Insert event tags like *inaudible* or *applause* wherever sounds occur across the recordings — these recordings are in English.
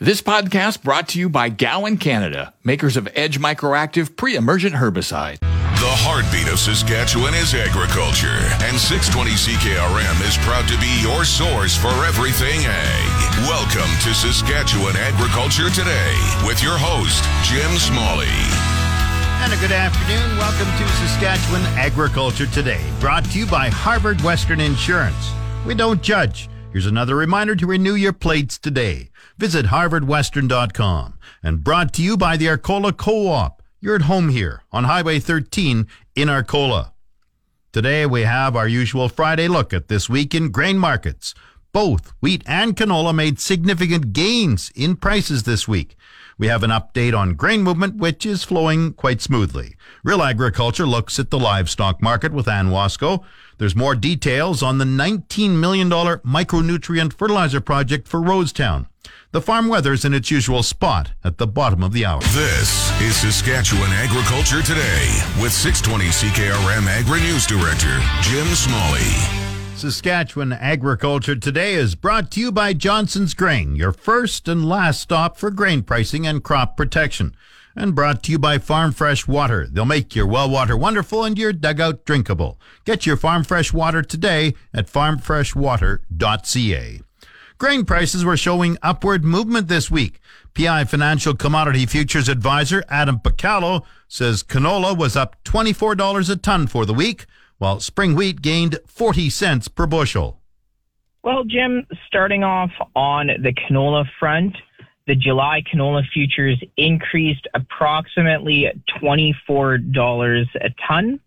This podcast brought to you by Gowan Canada, makers of Edge Microactive pre-emergent herbicide. The heartbeat of Saskatchewan is agriculture, and 620 CKRM is proud to be your source for everything ag. Welcome to Saskatchewan Agriculture Today with your host, Jim Smalley. And a good afternoon. Welcome to Saskatchewan Agriculture Today, brought to you by Harvard Western Insurance. We don't judge. Here's another reminder to renew your plates today. Visit harvardwestern.com and brought to you by the Arcola Co-op. You're at home here on Highway 13 in Arcola. Today we have our usual Friday look at this week in grain markets. Both wheat and canola made significant gains in prices this week. We have an update on grain movement, which is flowing quite smoothly. Real Agriculture looks at the livestock market with Anne Wasko. There's more details on the $19 million micronutrient fertilizer project for Rosetown. The farm weather's in its usual spot at the bottom of the hour. This is Saskatchewan Agriculture Today with 620 CKRM Agri News Director Jim Smalley. Saskatchewan Agriculture Today is brought to you by Johnson's Grain, your first and last stop for grain pricing and crop protection. And brought to you by Farm Fresh Water. They'll make your well water wonderful and your dugout drinkable. Get your Farm Fresh Water today at farmfreshwater.ca. Grain prices were showing upward movement this week. PI Financial Commodity Futures Advisor Adam Picallo says canola was up $24 a ton for the week, while spring wheat gained 40 cents per bushel. Well, Jim, starting off on the canola front, the July canola futures increased approximately $24 a ton.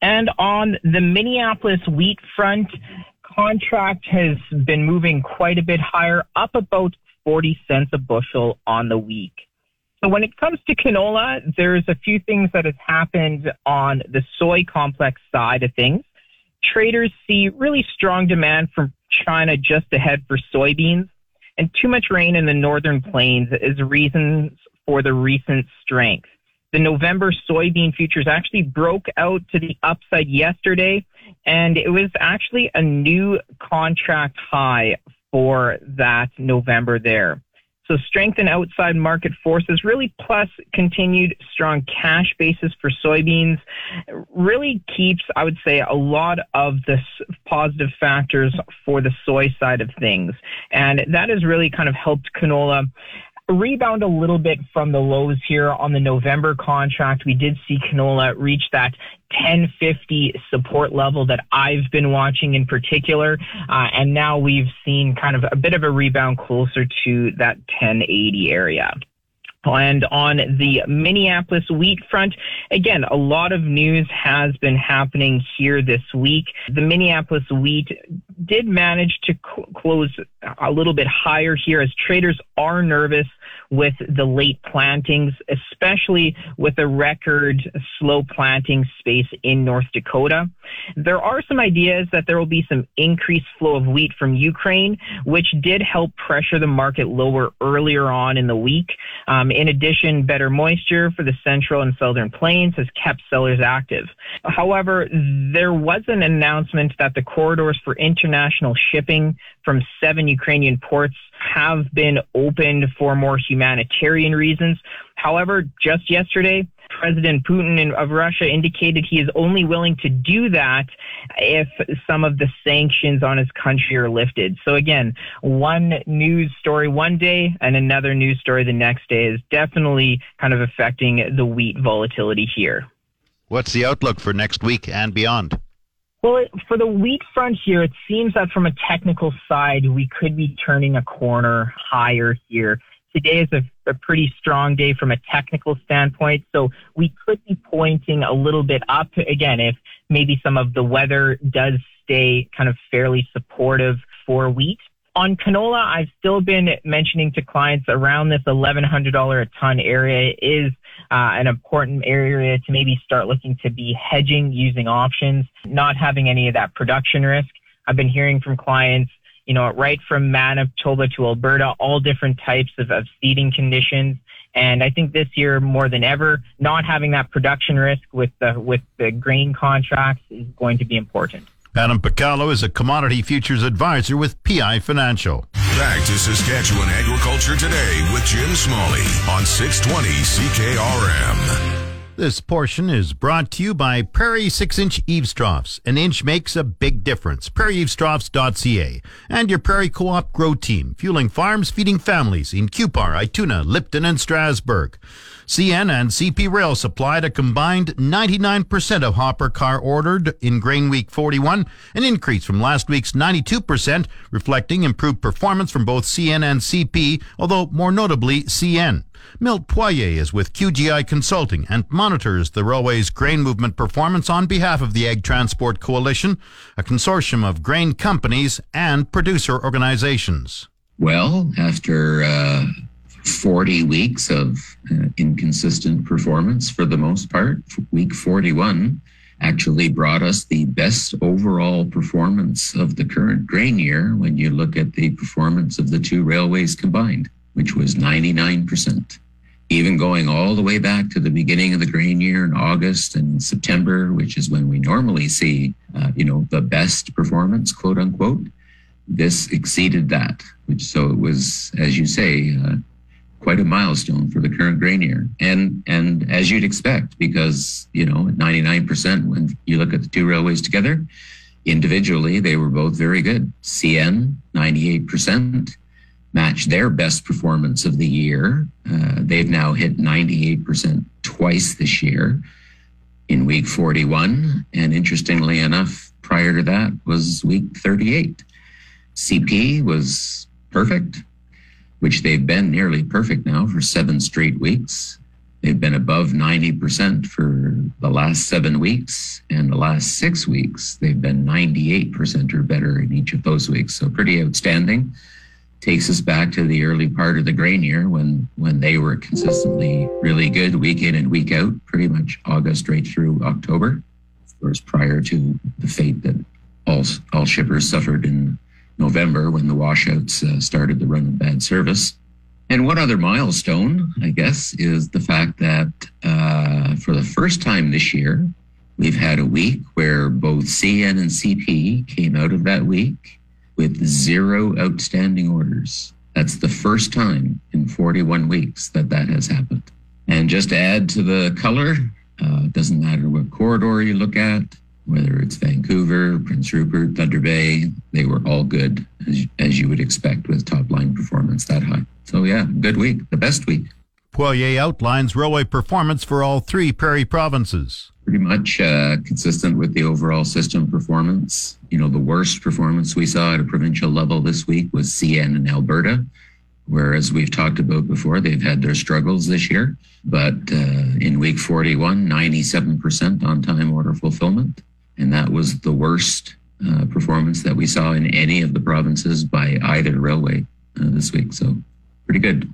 And on the Minneapolis wheat front, contract has been moving quite a bit higher, up about 40 cents a bushel on the week. So when it comes to canola, there's a few things that has happened on the soy complex side of things. Traders see really strong demand from China just ahead for soybeans, and too much rain in the northern plains is reasons for the recent strength. The November soybean futures actually broke out to the upside yesterday, and it was actually a new contract high for that November there. So strength in outside market forces really plus continued strong cash basis for soybeans really keeps, I would say, a lot of the positive factors for the soy side of things. And that has really kind of helped canola rebound a little bit from the lows here on the November contract. We did see canola reach that 1050 support level that I've been watching in particular. Uh, and now we've seen kind of a bit of a rebound closer to that 1080 area. And on the Minneapolis wheat front, again, a lot of news has been happening here this week. The Minneapolis wheat did manage to close a little bit higher here as traders are nervous with the late plantings, especially with a record slow planting space in North Dakota. There are some ideas that there will be some increased flow of wheat from Ukraine, which did help pressure the market lower earlier on in the week. Um, in addition, better moisture for the central and southern plains has kept sellers active. However, there was an announcement that the corridors for international shipping from seven Ukrainian ports have been opened for more humanitarian reasons. However, just yesterday, President Putin of Russia indicated he is only willing to do that if some of the sanctions on his country are lifted. So again, one news story one day and another news story the next day is definitely kind of affecting the wheat volatility here. What's the outlook for next week and beyond? Well, for the wheat front here, it seems that from a technical side, we could be turning a corner higher here. Today is a, a pretty strong day from a technical standpoint, so we could be pointing a little bit up again if maybe some of the weather does stay kind of fairly supportive for wheat. On canola, I've still been mentioning to clients around this $1,100 a ton area is uh, an important area to maybe start looking to be hedging using options, not having any of that production risk. I've been hearing from clients, you know, right from Manitoba to Alberta, all different types of, of seeding conditions. And I think this year more than ever, not having that production risk with the with the grain contracts is going to be important. Adam Piccolo is a commodity futures advisor with PI Financial. Back to Saskatchewan Agriculture Today with Jim Smalley on 620 CKRM. This portion is brought to you by Prairie 6 inch eaves troughs. An inch makes a big difference. PrairieEavesTroughs.ca and your Prairie Co op Grow Team, fueling farms, feeding families in Cupar, Ituna, Lipton, and Strasbourg. CN and CP Rail supplied a combined 99% of hopper car ordered in Grain Week 41, an increase from last week's 92%, reflecting improved performance from both CN and CP, although more notably CN. Milt Poirier is with QGI Consulting and monitors the railway's grain movement performance on behalf of the Ag Transport Coalition, a consortium of grain companies and producer organizations. Well, after uh, 40 weeks of uh, inconsistent performance for the most part, week 41 actually brought us the best overall performance of the current grain year when you look at the performance of the two railways combined, which was 99% even going all the way back to the beginning of the grain year in August and September, which is when we normally see, uh, you know, the best performance, quote unquote. This exceeded that, which so it was, as you say, uh, quite a milestone for the current grain year, and and as you'd expect, because you know, at 99%, when you look at the two railways together, individually they were both very good. CN 98% matched their best performance of the year. Uh, they've now hit 98% twice this year in week 41. And interestingly enough, prior to that was week 38. CP was perfect, which they've been nearly perfect now for seven straight weeks. They've been above 90% for the last seven weeks. And the last six weeks, they've been 98% or better in each of those weeks. So pretty outstanding takes us back to the early part of the grain year when when they were consistently really good week in and week out, pretty much August right through October. Of course, prior to the fate that all all shippers suffered in November when the washouts uh, started the run of bad service. And one other milestone, I guess, is the fact that uh, for the first time this year, we've had a week where both CN and CP came out of that week with zero outstanding orders. That's the first time in 41 weeks that that has happened. And just to add to the color, uh, doesn't matter what corridor you look at, whether it's Vancouver, Prince Rupert, Thunder Bay, they were all good, as, as you would expect with top line performance that high. So, yeah, good week, the best week. Poirier outlines railway performance for all three prairie provinces. Pretty much uh, consistent with the overall system performance. You know, the worst performance we saw at a provincial level this week was CN in Alberta, where, as we've talked about before, they've had their struggles this year. But uh, in week 41, 97% on time order fulfillment. And that was the worst uh, performance that we saw in any of the provinces by either railway uh, this week. So pretty good.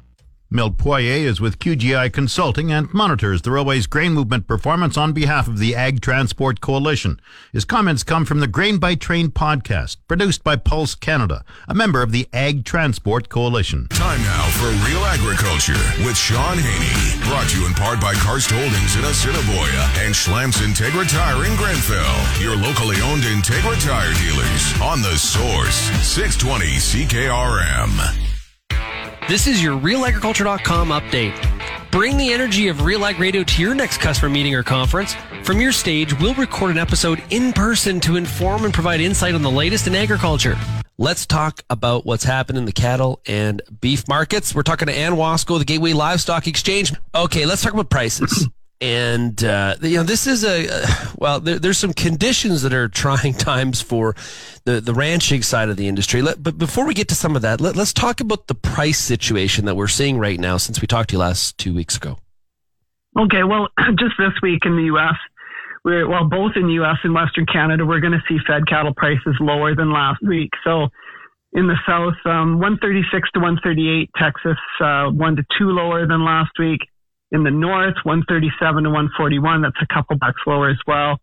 Milt Poirier is with QGI Consulting and monitors the railway's grain movement performance on behalf of the Ag Transport Coalition. His comments come from the Grain by Train podcast, produced by Pulse Canada, a member of the Ag Transport Coalition. Time now for Real Agriculture with Shaun Haney. Brought to you in part by Karst Holdings in Assiniboia and Schlamps Integra Tire in Grenfell. Your locally owned Integra Tire dealers on the source 620 CKRM. This is your realagriculture.com update. Bring the energy of Real Ag Radio to your next customer meeting or conference. From your stage, we'll record an episode in person to inform and provide insight on the latest in agriculture. Let's talk about what's happened in the cattle and beef markets. We're talking to Anne Wasko, the Gateway Livestock Exchange. Okay, let's talk about prices *clears throat* and uh, you know this is a well there, there's some conditions that are trying *laughs* times for the the ranching side of the industry. Let, but before we get to some of that let, us talk about the price situation that we're seeing right now since we talked to you last two weeks ago. Okay well *clears throat* just this week in the us we're well both in the us and western canada we're going to see fed cattle prices lower than last week. So In the south, um, 136 to 138, Texas, uh, one to two lower than last week. In the north, 137 to 141, that's a couple bucks lower as well.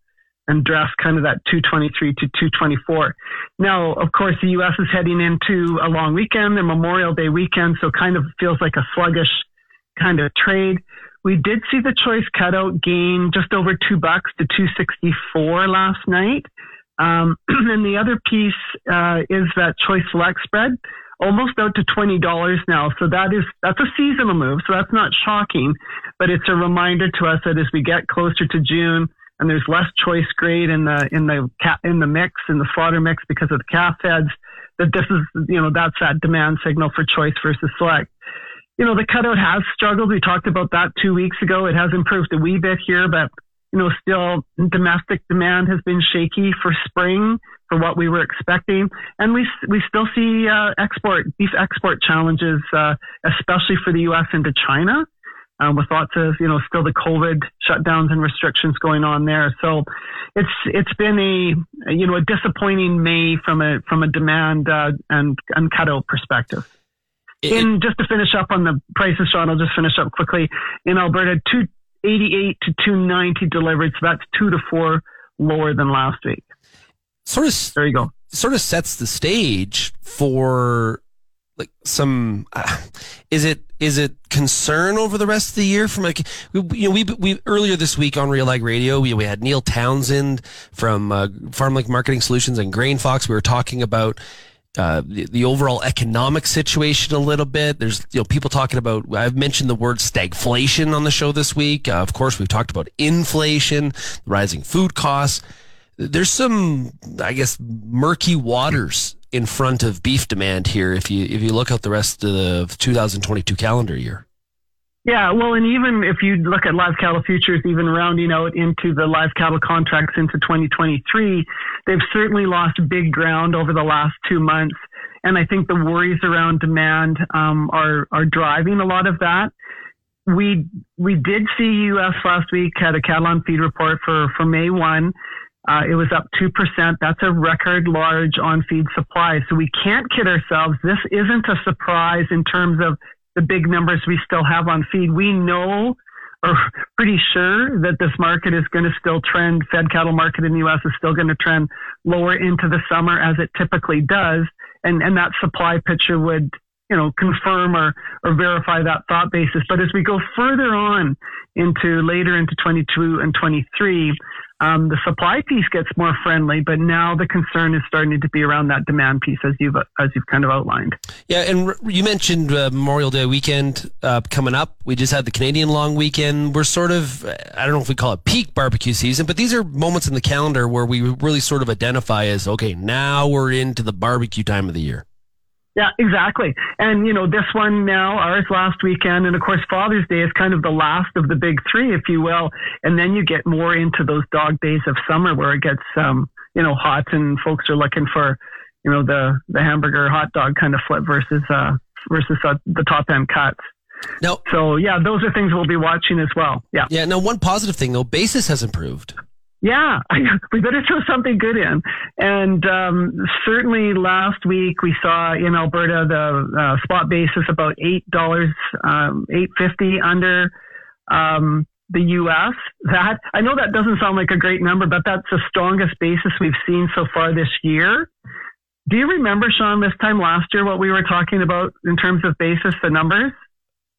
And dress kind of that 223 to 224. Now, of course, the U.S. is heading into a long weekend, the Memorial Day weekend, so kind of feels like a sluggish kind of trade. We did see the choice cutout gain just over two bucks to 264 last night. Um, *clears throat* and the other piece uh, is that choice select spread, almost out to twenty dollars now. So that is that's a seasonal move. So that's not shocking, but it's a reminder to us that as we get closer to June and there's less choice grade in the in the in the mix in the slaughter mix because of the calf heads, that this is you know that's that demand signal for choice versus select you know, the cutout has struggled. We talked about that two weeks ago. It has improved a wee bit here, but, you know, still domestic demand has been shaky for spring for what we were expecting. And we, we still see, uh, export, beef export challenges, uh, especially for the U.S. into China. Um, with lots of, you know, still the COVID shutdowns and restrictions going on there. So it's, it's been a, you know, a disappointing May from a, from a demand, uh, and, and cutout perspective. It, in just to finish up on the prices, Shaun, I'll just finish up quickly. In Alberta, 288 to 290 delivered, so that's two to four lower than last week. Sort of. There you go. Sort of sets the stage for like some. Uh, is it is it concern over the rest of the year from like you know we we earlier this week on Real Ag Radio we we had Neil Townsend from uh, Farm Link Marketing Solutions and Grain Fox. We were talking about uh, the, the, overall economic situation a little bit. There's you know people talking about. I've mentioned the word stagflation on the show this week. Uh, of course, we've talked about inflation, rising food costs. There's some, I guess, murky waters in front of beef demand here. If you if you look at the rest of the 2022 calendar year. Yeah, well, and even if you look at live cattle futures, even rounding out into the live cattle contracts into 2023, they've certainly lost big ground over the last two months. And I think the worries around demand um, are are driving a lot of that. We we did see U.S. last week had a cattle on feed report for for May one. Uh, it was up 2%. That's a record large on feed supply. So we can't kid ourselves. This isn't a surprise in terms of the big numbers we still have on feed, we know or *laughs* pretty sure that this market is going to still trend, fed cattle market in the U.S. is still going to trend lower into the summer as it typically does. And, and that supply picture would, you know, confirm or, or verify that thought basis. But as we go further on into later into 22 and 23, um, the supply piece gets more friendly, but now the concern is starting to be around that demand piece, as you've as you've kind of outlined. Yeah, and you mentioned uh, Memorial Day weekend uh, coming up. We just had the Canadian long weekend. We're sort of I don't know if we call it peak barbecue season, but these are moments in the calendar where we really sort of identify as okay, now we're into the barbecue time of the year. Yeah, exactly. And, you know, this one now, ours last weekend, and of course, Father's Day is kind of the last of the big three, if you will. And then you get more into those dog days of summer where it gets, um, you know, hot and folks are looking for, you know, the, the hamburger hot dog kind of flip versus, uh, versus uh, the top end cuts. No. So yeah, those are things we'll be watching as well. Yeah. Yeah. Now, one positive thing though, basis has improved. Yeah, *laughs* we better throw something good in. And um, certainly last week we saw in Alberta the uh, spot basis about eight dollars, um, eight fifty under um, the U.S. That I know that doesn't sound like a great number, but that's the strongest basis we've seen so far this year. Do you remember, Shaun, this time last year what we were talking about in terms of basis, the numbers?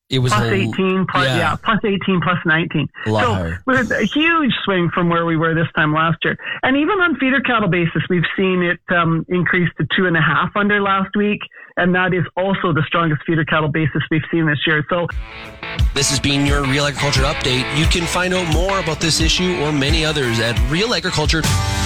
It was plus 18, plus, yeah. yeah. plus 18, plus 19. A lot so higher. with a huge swing from where we were this time last year. And even on feeder cattle basis, we've seen it um, increase to two and a half under last week. And that is also the strongest feeder cattle basis we've seen this year. So this has been your Real Agriculture Update. You can find out more about this issue or many others at Real Agriculture.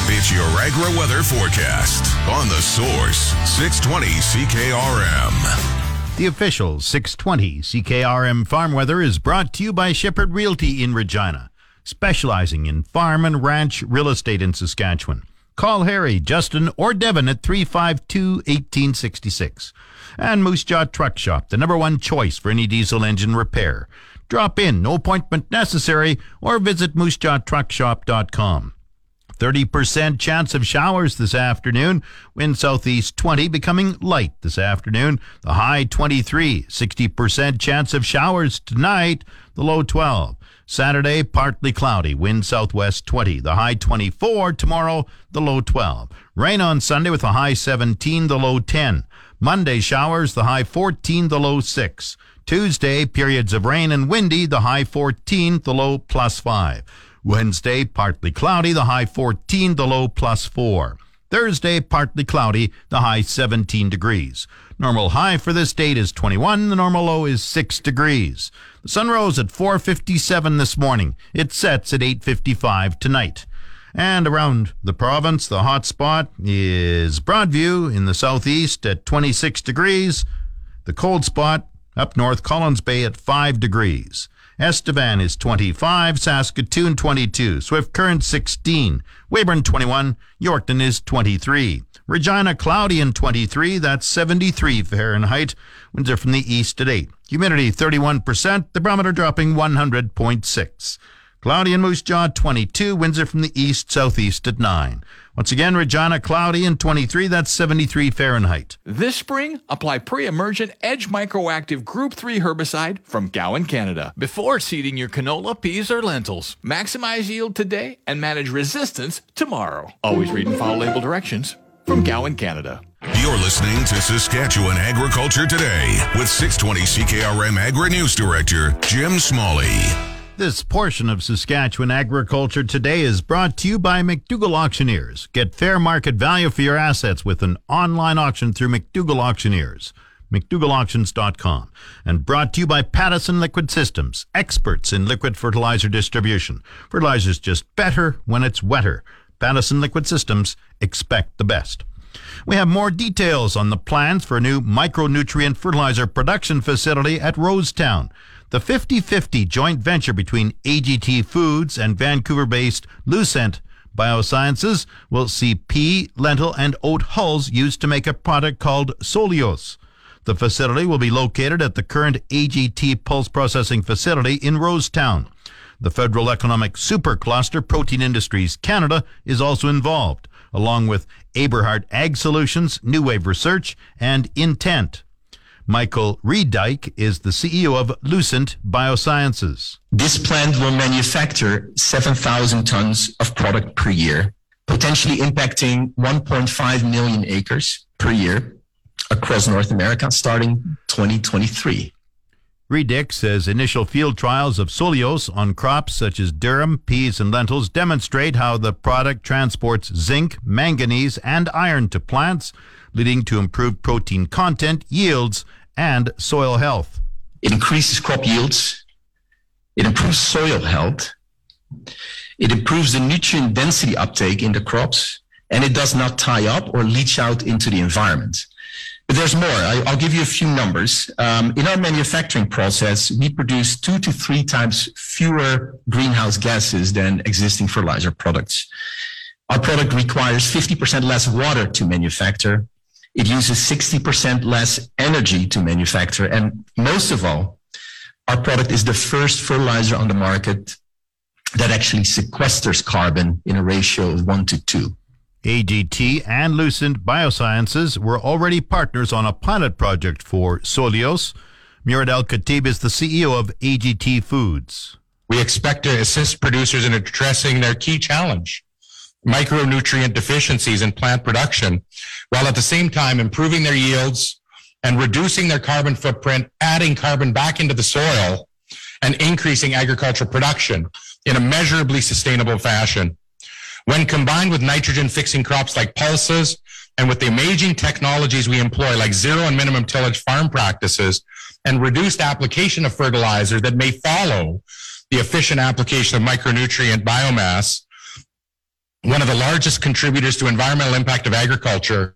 It's your agri weather forecast on the source 620 CKRM. The official 620 CKRM Farm Weather is brought to you by Shepherd Realty in Regina, specializing in farm and ranch real estate in Saskatchewan. Call Harry, Justin, or Devin at 352 1866. And Moose Jaw Truck Shop, the number one choice for any diesel engine repair. Drop in, no appointment necessary, or visit moosejawtruckshop.com. 30% chance of showers this afternoon. Wind southeast 20, becoming light this afternoon. The high 23. 60% chance of showers tonight. The low 12. Saturday, partly cloudy. Wind southwest 20. The high 24. Tomorrow, the low 12. Rain on Sunday with a high 17. The low 10. Monday, showers. The high 14. The low 6. Tuesday, periods of rain and windy. The high 14. The low plus 5. Wednesday, partly cloudy, the high 14, the low plus 4. Thursday, partly cloudy, the high 17 degrees. Normal high for this date is 21, the normal low is 6 degrees. The sun rose at 4:57 this morning. It sets at 8:55 tonight. And around the province, the hot spot is Broadview in the southeast at 26 degrees. The cold spot up north Collins Bay at 5 degrees. Estevan is 25, Saskatoon 22, Swift Current 16, Weyburn 21, Yorkton is 23. Regina cloudy and 23, that's 73 Fahrenheit. Winds are from the east at 8. Humidity 31%, the barometer dropping 100.6. Cloudy in Moose Jaw 22, winds are from the east southeast at 9. Once again, Regina cloudy and 23, that's 73 Fahrenheit. This spring, apply pre-emergent Edge Microactive Group 3 herbicide from Gowan, Canada, before seeding your canola, peas, or lentils. Maximize yield today and manage resistance tomorrow. Always read and follow label directions from Gowan, Canada. You're listening to Saskatchewan Agriculture Today with 620 CKRM Agri News Director Jim Smalley. This portion of Saskatchewan Agriculture Today is brought to you by McDougall Auctioneers. Get fair market value for your assets with an online auction through McDougall Auctioneers. McDougallAuctions.com. And brought to you by Pattison Liquid Systems, experts in liquid fertilizer distribution. Fertilizer's just better when it's wetter. Pattison Liquid Systems, expect the best. We have more details on the plans for a new micronutrient fertilizer production facility at Rosetown. The 50 50 joint venture between AGT Foods and Vancouver based Lucent Biosciences will see pea, lentil, and oat hulls used to make a product called Soileos. The facility will be located at the current AGT Pulse Processing Facility in Rosetown. The Federal Economic Supercluster Protein Industries Canada is also involved, along with Aberhart Ag Solutions, New Wave Research, and Intent. Michael Riedijk is the CEO of Lucent Biosciences. This plant will manufacture 7,000 tons of product per year, potentially impacting 1.5 million acres per year across North America starting 2023. Riedijk says initial field trials of Soileos on crops such as durum, peas, and lentils demonstrate how the product transports zinc, manganese, and iron to plants leading to improved protein content, yields, and soil health. It increases crop yields. It improves soil health. It improves the nutrient density uptake in the crops, and it does not tie up or leach out into the environment. But there's more. I, will give you a few numbers. Um, in our manufacturing process, we produce two to three times fewer greenhouse gases than existing fertilizer products. Our product requires 50% less water to manufacture it uses 60% less energy to manufacture. And most of all, our product is the first fertilizer on the market that actually sequesters carbon in a ratio of one to two. AGT and Lucent Biosciences were already partners on a pilot project for Soileos. Murad Al-Katib is the CEO of AGT Foods. We expect to assist producers in addressing their key challenge micronutrient deficiencies in plant production, while at the same time improving their yields and reducing their carbon footprint, adding carbon back into the soil, and increasing agricultural production in a measurably sustainable fashion. When combined with nitrogen fixing crops like pulses and with the amazing technologies we employ like zero and minimum tillage farm practices and reduced application of fertilizer that may follow the efficient application of micronutrient biomass, one of the largest contributors to environmental impact of agriculture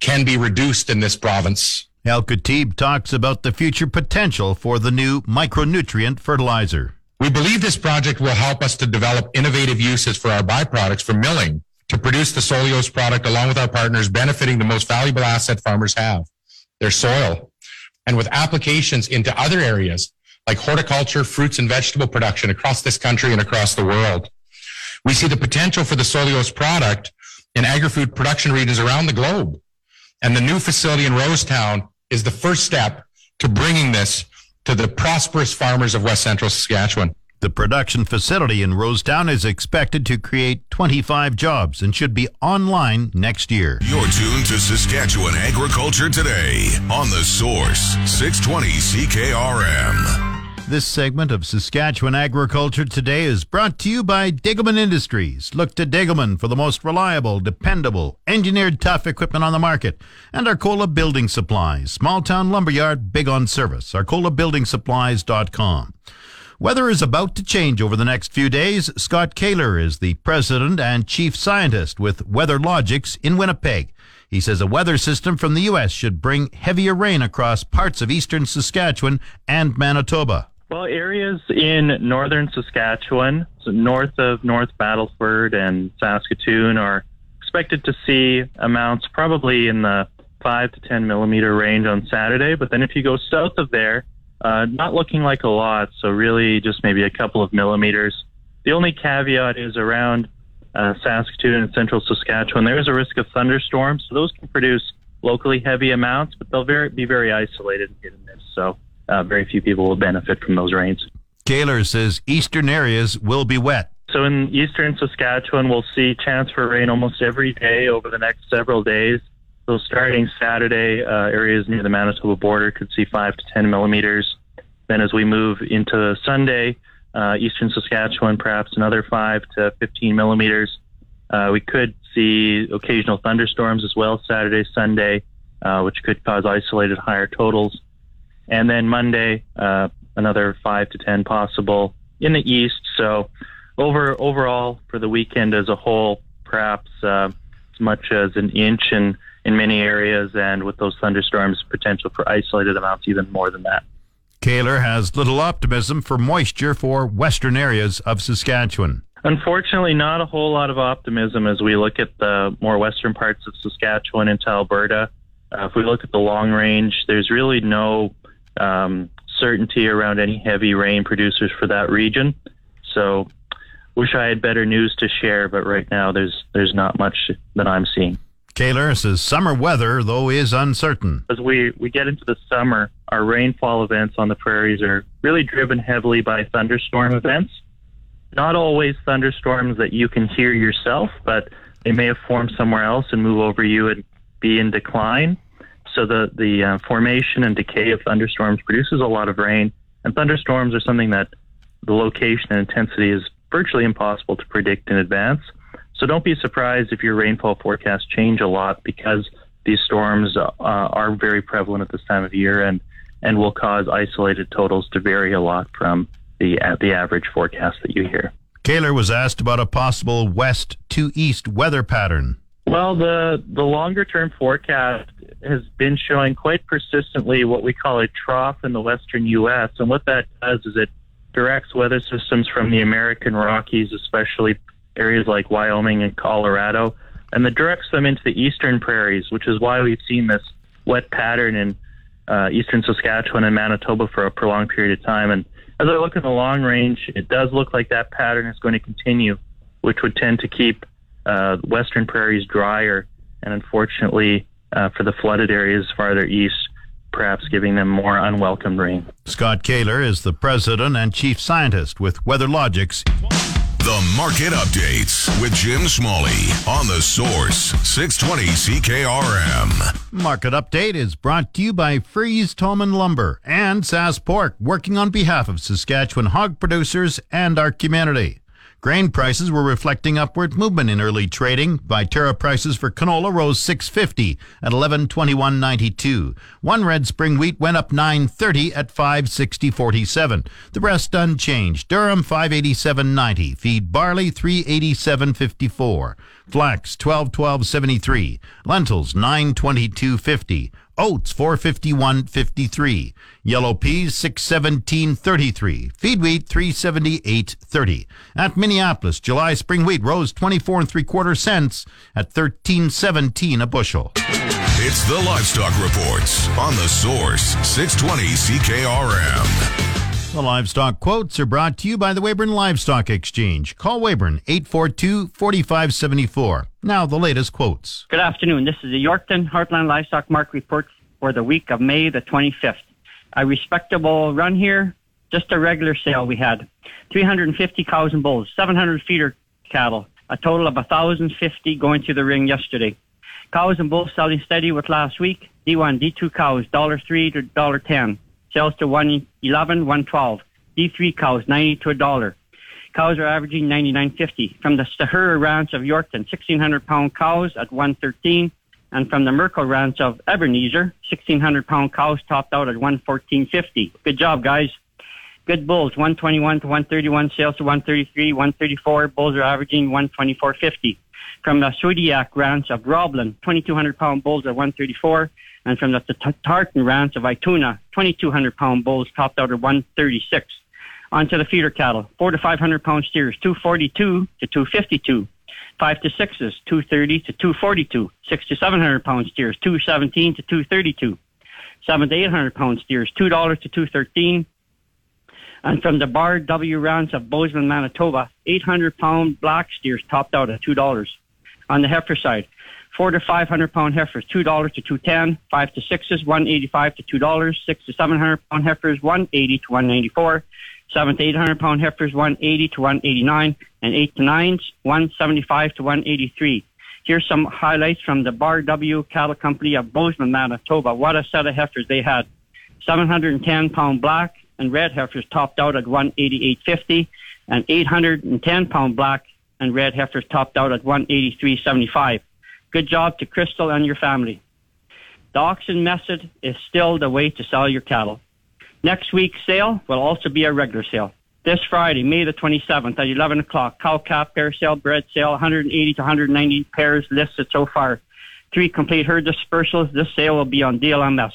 can be reduced in this province. Al-Katib talks about the future potential for the new micronutrient fertilizer. We believe this project will help us to develop innovative uses for our byproducts for milling to produce the Soileos product along with our partners benefiting the most valuable asset farmers have, their soil, and with applications into other areas like horticulture, fruits and vegetable production across this country and across the world. We see the potential for the Soileos product in agri-food production regions around the globe. And the new facility in Rosetown is the first step to bringing this to the prosperous farmers of West Central Saskatchewan. The production facility in Rosetown is expected to create 25 jobs and should be online next year. You're tuned to Saskatchewan Agriculture Today on The Source, 620 CKRM. This segment of Saskatchewan Agriculture Today is brought to you by Degelman Industries. Look to Degelman for the most reliable, dependable, engineered tough equipment on the market. And Arcola Building Supplies, small town lumberyard, big on service. ArcolaBuildingSupplies.com. Weather is about to change over the next few days. Scott Kehler is the president and chief scientist with Weather Logics in Winnipeg. He says a weather system from the U.S. should bring heavier rain across parts of eastern Saskatchewan and Manitoba. Well, areas in northern Saskatchewan, so north of North Battleford and Saskatoon, are expected to see amounts probably in the 5 to 10 millimeter range on Saturday. But then if you go south of there, uh, not looking like a lot, so really just maybe a couple of millimeters. The only caveat is around uh, Saskatoon and central Saskatchewan, there is a risk of thunderstorms. So those can produce locally heavy amounts, but they'll very, be very isolated and hit and miss. So uh, very few people will benefit from those rains. Kehler says eastern areas will be wet. So in eastern Saskatchewan, we'll see chance for rain almost every day over the next several days. So starting Saturday, uh, areas near the Manitoba border could see five to 10 millimeters. Then as we move into Sunday, uh, eastern Saskatchewan, perhaps another five to 15 millimeters. Uh, we could see occasional thunderstorms as well Saturday, Sunday, uh, which could cause isolated higher totals. And then Monday, uh, another five to 10 possible in the east. So over overall for the weekend as a whole, perhaps uh, as much as an inch in, in many areas, and with those thunderstorms, potential for isolated amounts even more than that. Kehler has little optimism for moisture for western areas of Saskatchewan. Unfortunately, not a whole lot of optimism as we look at the more western parts of Saskatchewan into Alberta. Uh, if we look at the long range, there's really no um, certainty around any heavy rain producers for that region. So, wish I had better news to share, but right now there's there's not much that I'm seeing. Kehler says summer weather, though, is uncertain. As we, we get into the summer, our rainfall events on the prairies are really driven heavily by thunderstorm events. Not always thunderstorms that you can hear yourself, but they may have formed somewhere else and move over you and be in decline. So the the uh, formation and decay of thunderstorms produces a lot of rain, and thunderstorms are something that the location and intensity is virtually impossible to predict in advance. So don't be surprised if your rainfall forecasts change a lot because these storms uh, are very prevalent at this time of year and and will cause isolated totals to vary a lot from the uh, the average forecast that you hear. Kehler was asked about a possible west to east weather pattern. Well, the the longer term forecast has been showing quite persistently what we call a trough in the western U.S. And what that does is it directs weather systems from the American Rockies, especially areas like Wyoming and Colorado, and it directs them into the eastern prairies, which is why we've seen this wet pattern in uh, eastern Saskatchewan and Manitoba for a prolonged period of time. And as I look at the long range, it does look like that pattern is going to continue, which would tend to keep uh, western prairies drier and unfortunately uh, for the flooded areas farther east, perhaps giving them more unwelcome rain. Scott Kehler is the president and chief scientist with WeatherLogics. The market updates with Jim Smalley on the Source 620 CKRM. Market update is brought to you by Freeze Tolman Lumber and Sask Pork, working on behalf of Saskatchewan hog producers and our community. Grain prices were reflecting upward movement in early trading. Viterra prices for canola rose 650 at 1121.92. One red spring wheat went up 930 at 560.47. The rest unchanged. Durum 587.90. Feed barley 387.54. Flax 1212.73. Lentils 922.50. Oats 451.53. Yellow peas 617.33. Feed wheat 378.30. At Minneapolis, July spring wheat rose 24 and 3 quarter cents at 13.17 a bushel. It's the Livestock Reports on the Source 620 CKRM. The livestock quotes are brought to you by the Weyburn Livestock Exchange. Call Weyburn 842 4574. Now, the latest quotes. Good afternoon. This is the Yorkton Heartland Livestock Market Report for the week of May the 25th. A respectable run here, just a regular sale we had. 350 cows and bulls, 700 feeder cattle, a total of 1,050 going to the ring yesterday. Cows and bulls selling steady with last week. D1, D2 cows, $3 to $10. Sales to 111, 112. D3 cows, 90 to a dollar. Cows are averaging 99.50. From the Stahura Ranch of Yorkton, 1,600 pound cows at 113. And from the Merkel Ranch of Ebenezer, 1,600 pound cows topped out at 114.50. Good job, guys. Good bulls, 121 to 131, sales to 133, 134. Bulls are averaging 124.50. From the Swediak Ranch of Roblin, 2,200 pound bulls at 134 and from the Tartan Ranch of Ituna, 2,200 pound bulls topped out at 136. On to the feeder cattle, four to 500 pound steers, 242 to 252. Five to sixes, 230 to 242. Six to 700 pound steers, 217 to 232. Seven to 800 pound steers, $2 to 213. And from the Bar W Ranch of Bozeman, Manitoba, 800 pound black steers topped out at $2. On the heifer side, Four to five hundred pound heifers, two dollars to two ten. Five to sixes, one eighty five to two dollars. Six to seven hundred pound heifers, one eighty to one ninety four. Seven to eight hundred pound heifers, one eighty to one eighty nine, and eight to nines, one seventy five to one eighty three. Here's some highlights from the Bar W Cattle Company of Bozeman, Manitoba. What a set of heifers they had. 710 pound black and red heifers topped out at 188.50 and 810 pound black and red heifers topped out at 183.75. Good job to Crystal and your family. The auction method is still the way to sell your cattle. Next week's sale will also be a regular sale. This Friday, May the 27th at 11 o'clock, cow calf pair sale, bred sale, 180 to 190 pairs listed so far. Three complete herd dispersals. This sale will be on DLMS.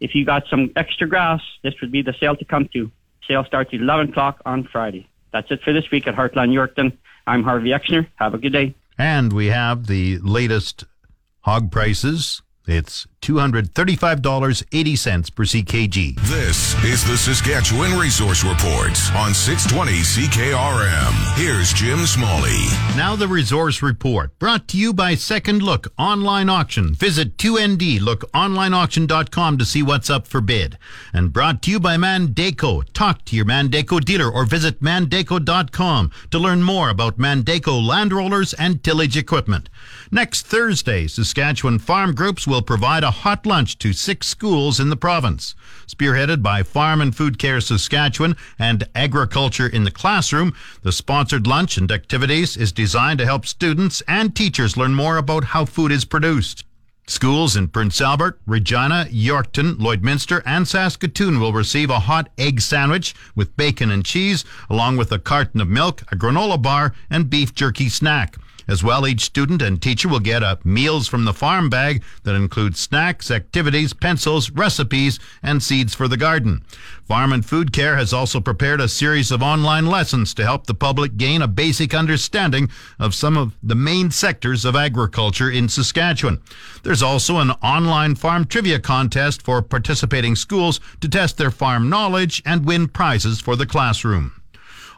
If you got some extra grass, this would be the sale to come to. Sale starts at 11 o'clock on Friday. That's it for this week at Heartland Yorkton. I'm Harvey Exner. Have a good day. And we have the latest hog prices. It's $235.80 per CKG. This is the Saskatchewan Resource Report on 620 CKRM. Here's Jim Smalley. Now the Resource Report, brought to you by Second Look Online Auction. Visit 2ndlookonlineauction.com to see what's up for bid. And brought to you by Mandako. Talk to your Mandako dealer or visit mandako.com to learn more about Mandako land rollers and tillage equipment. Next Thursday, Saskatchewan Farm Groups will provide a hot lunch to six schools in the province. Spearheaded by Farm and Food Care Saskatchewan and Agriculture in the Classroom, the sponsored lunch and activities is designed to help students and teachers learn more about how food is produced. Schools in Prince Albert, Regina, Yorkton, Lloydminster, and Saskatoon will receive a hot egg sandwich with bacon and cheese, along with a carton of milk, a granola bar, and beef jerky snack. As well, each student and teacher will get a Meals from the Farm bag that includes snacks, activities, pencils, recipes, and seeds for the garden. Farm and Food Care has also prepared a series of online lessons to help the public gain a basic understanding of some of the main sectors of agriculture in Saskatchewan. There's also an online farm trivia contest for participating schools to test their farm knowledge and win prizes for the classroom.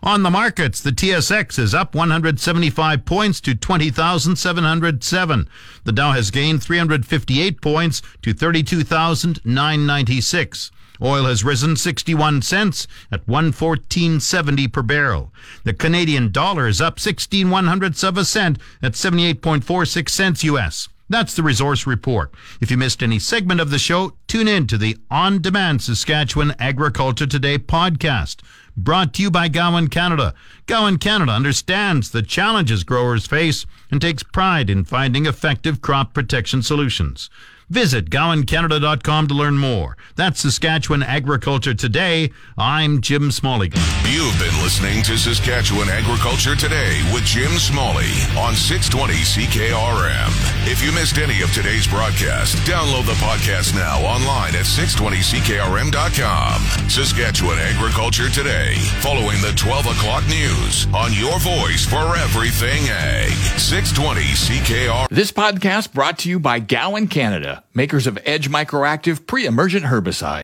On the markets, the TSX is up 175 points to 20,707. The Dow has gained 358 points to 32,996. Oil has risen 61 cents at 114.70 per barrel. The Canadian dollar is up 16 one hundredths of a cent at 78.46 cents US. That's the resource report. If you missed any segment of the show, tune in to the On Demand Saskatchewan Agriculture Today podcast brought to you by Gowan Canada. Gowan Canada understands the challenges growers face and takes pride in finding effective crop protection solutions. Visit GowanCanada.com to learn more. That's Saskatchewan Agriculture Today. I'm Jim Smalley. You've been listening to Saskatchewan Agriculture Today with Jim Smalley on 620 CKRM. If you missed any of today's broadcast, download the podcast now online at 620CKRM.com. Saskatchewan Agriculture Today, following the 12 o'clock news on your voice for everything ag. 620 CKR. This podcast brought to you by Gowan Canada makers of Edge Microactive pre-emergent herbicide.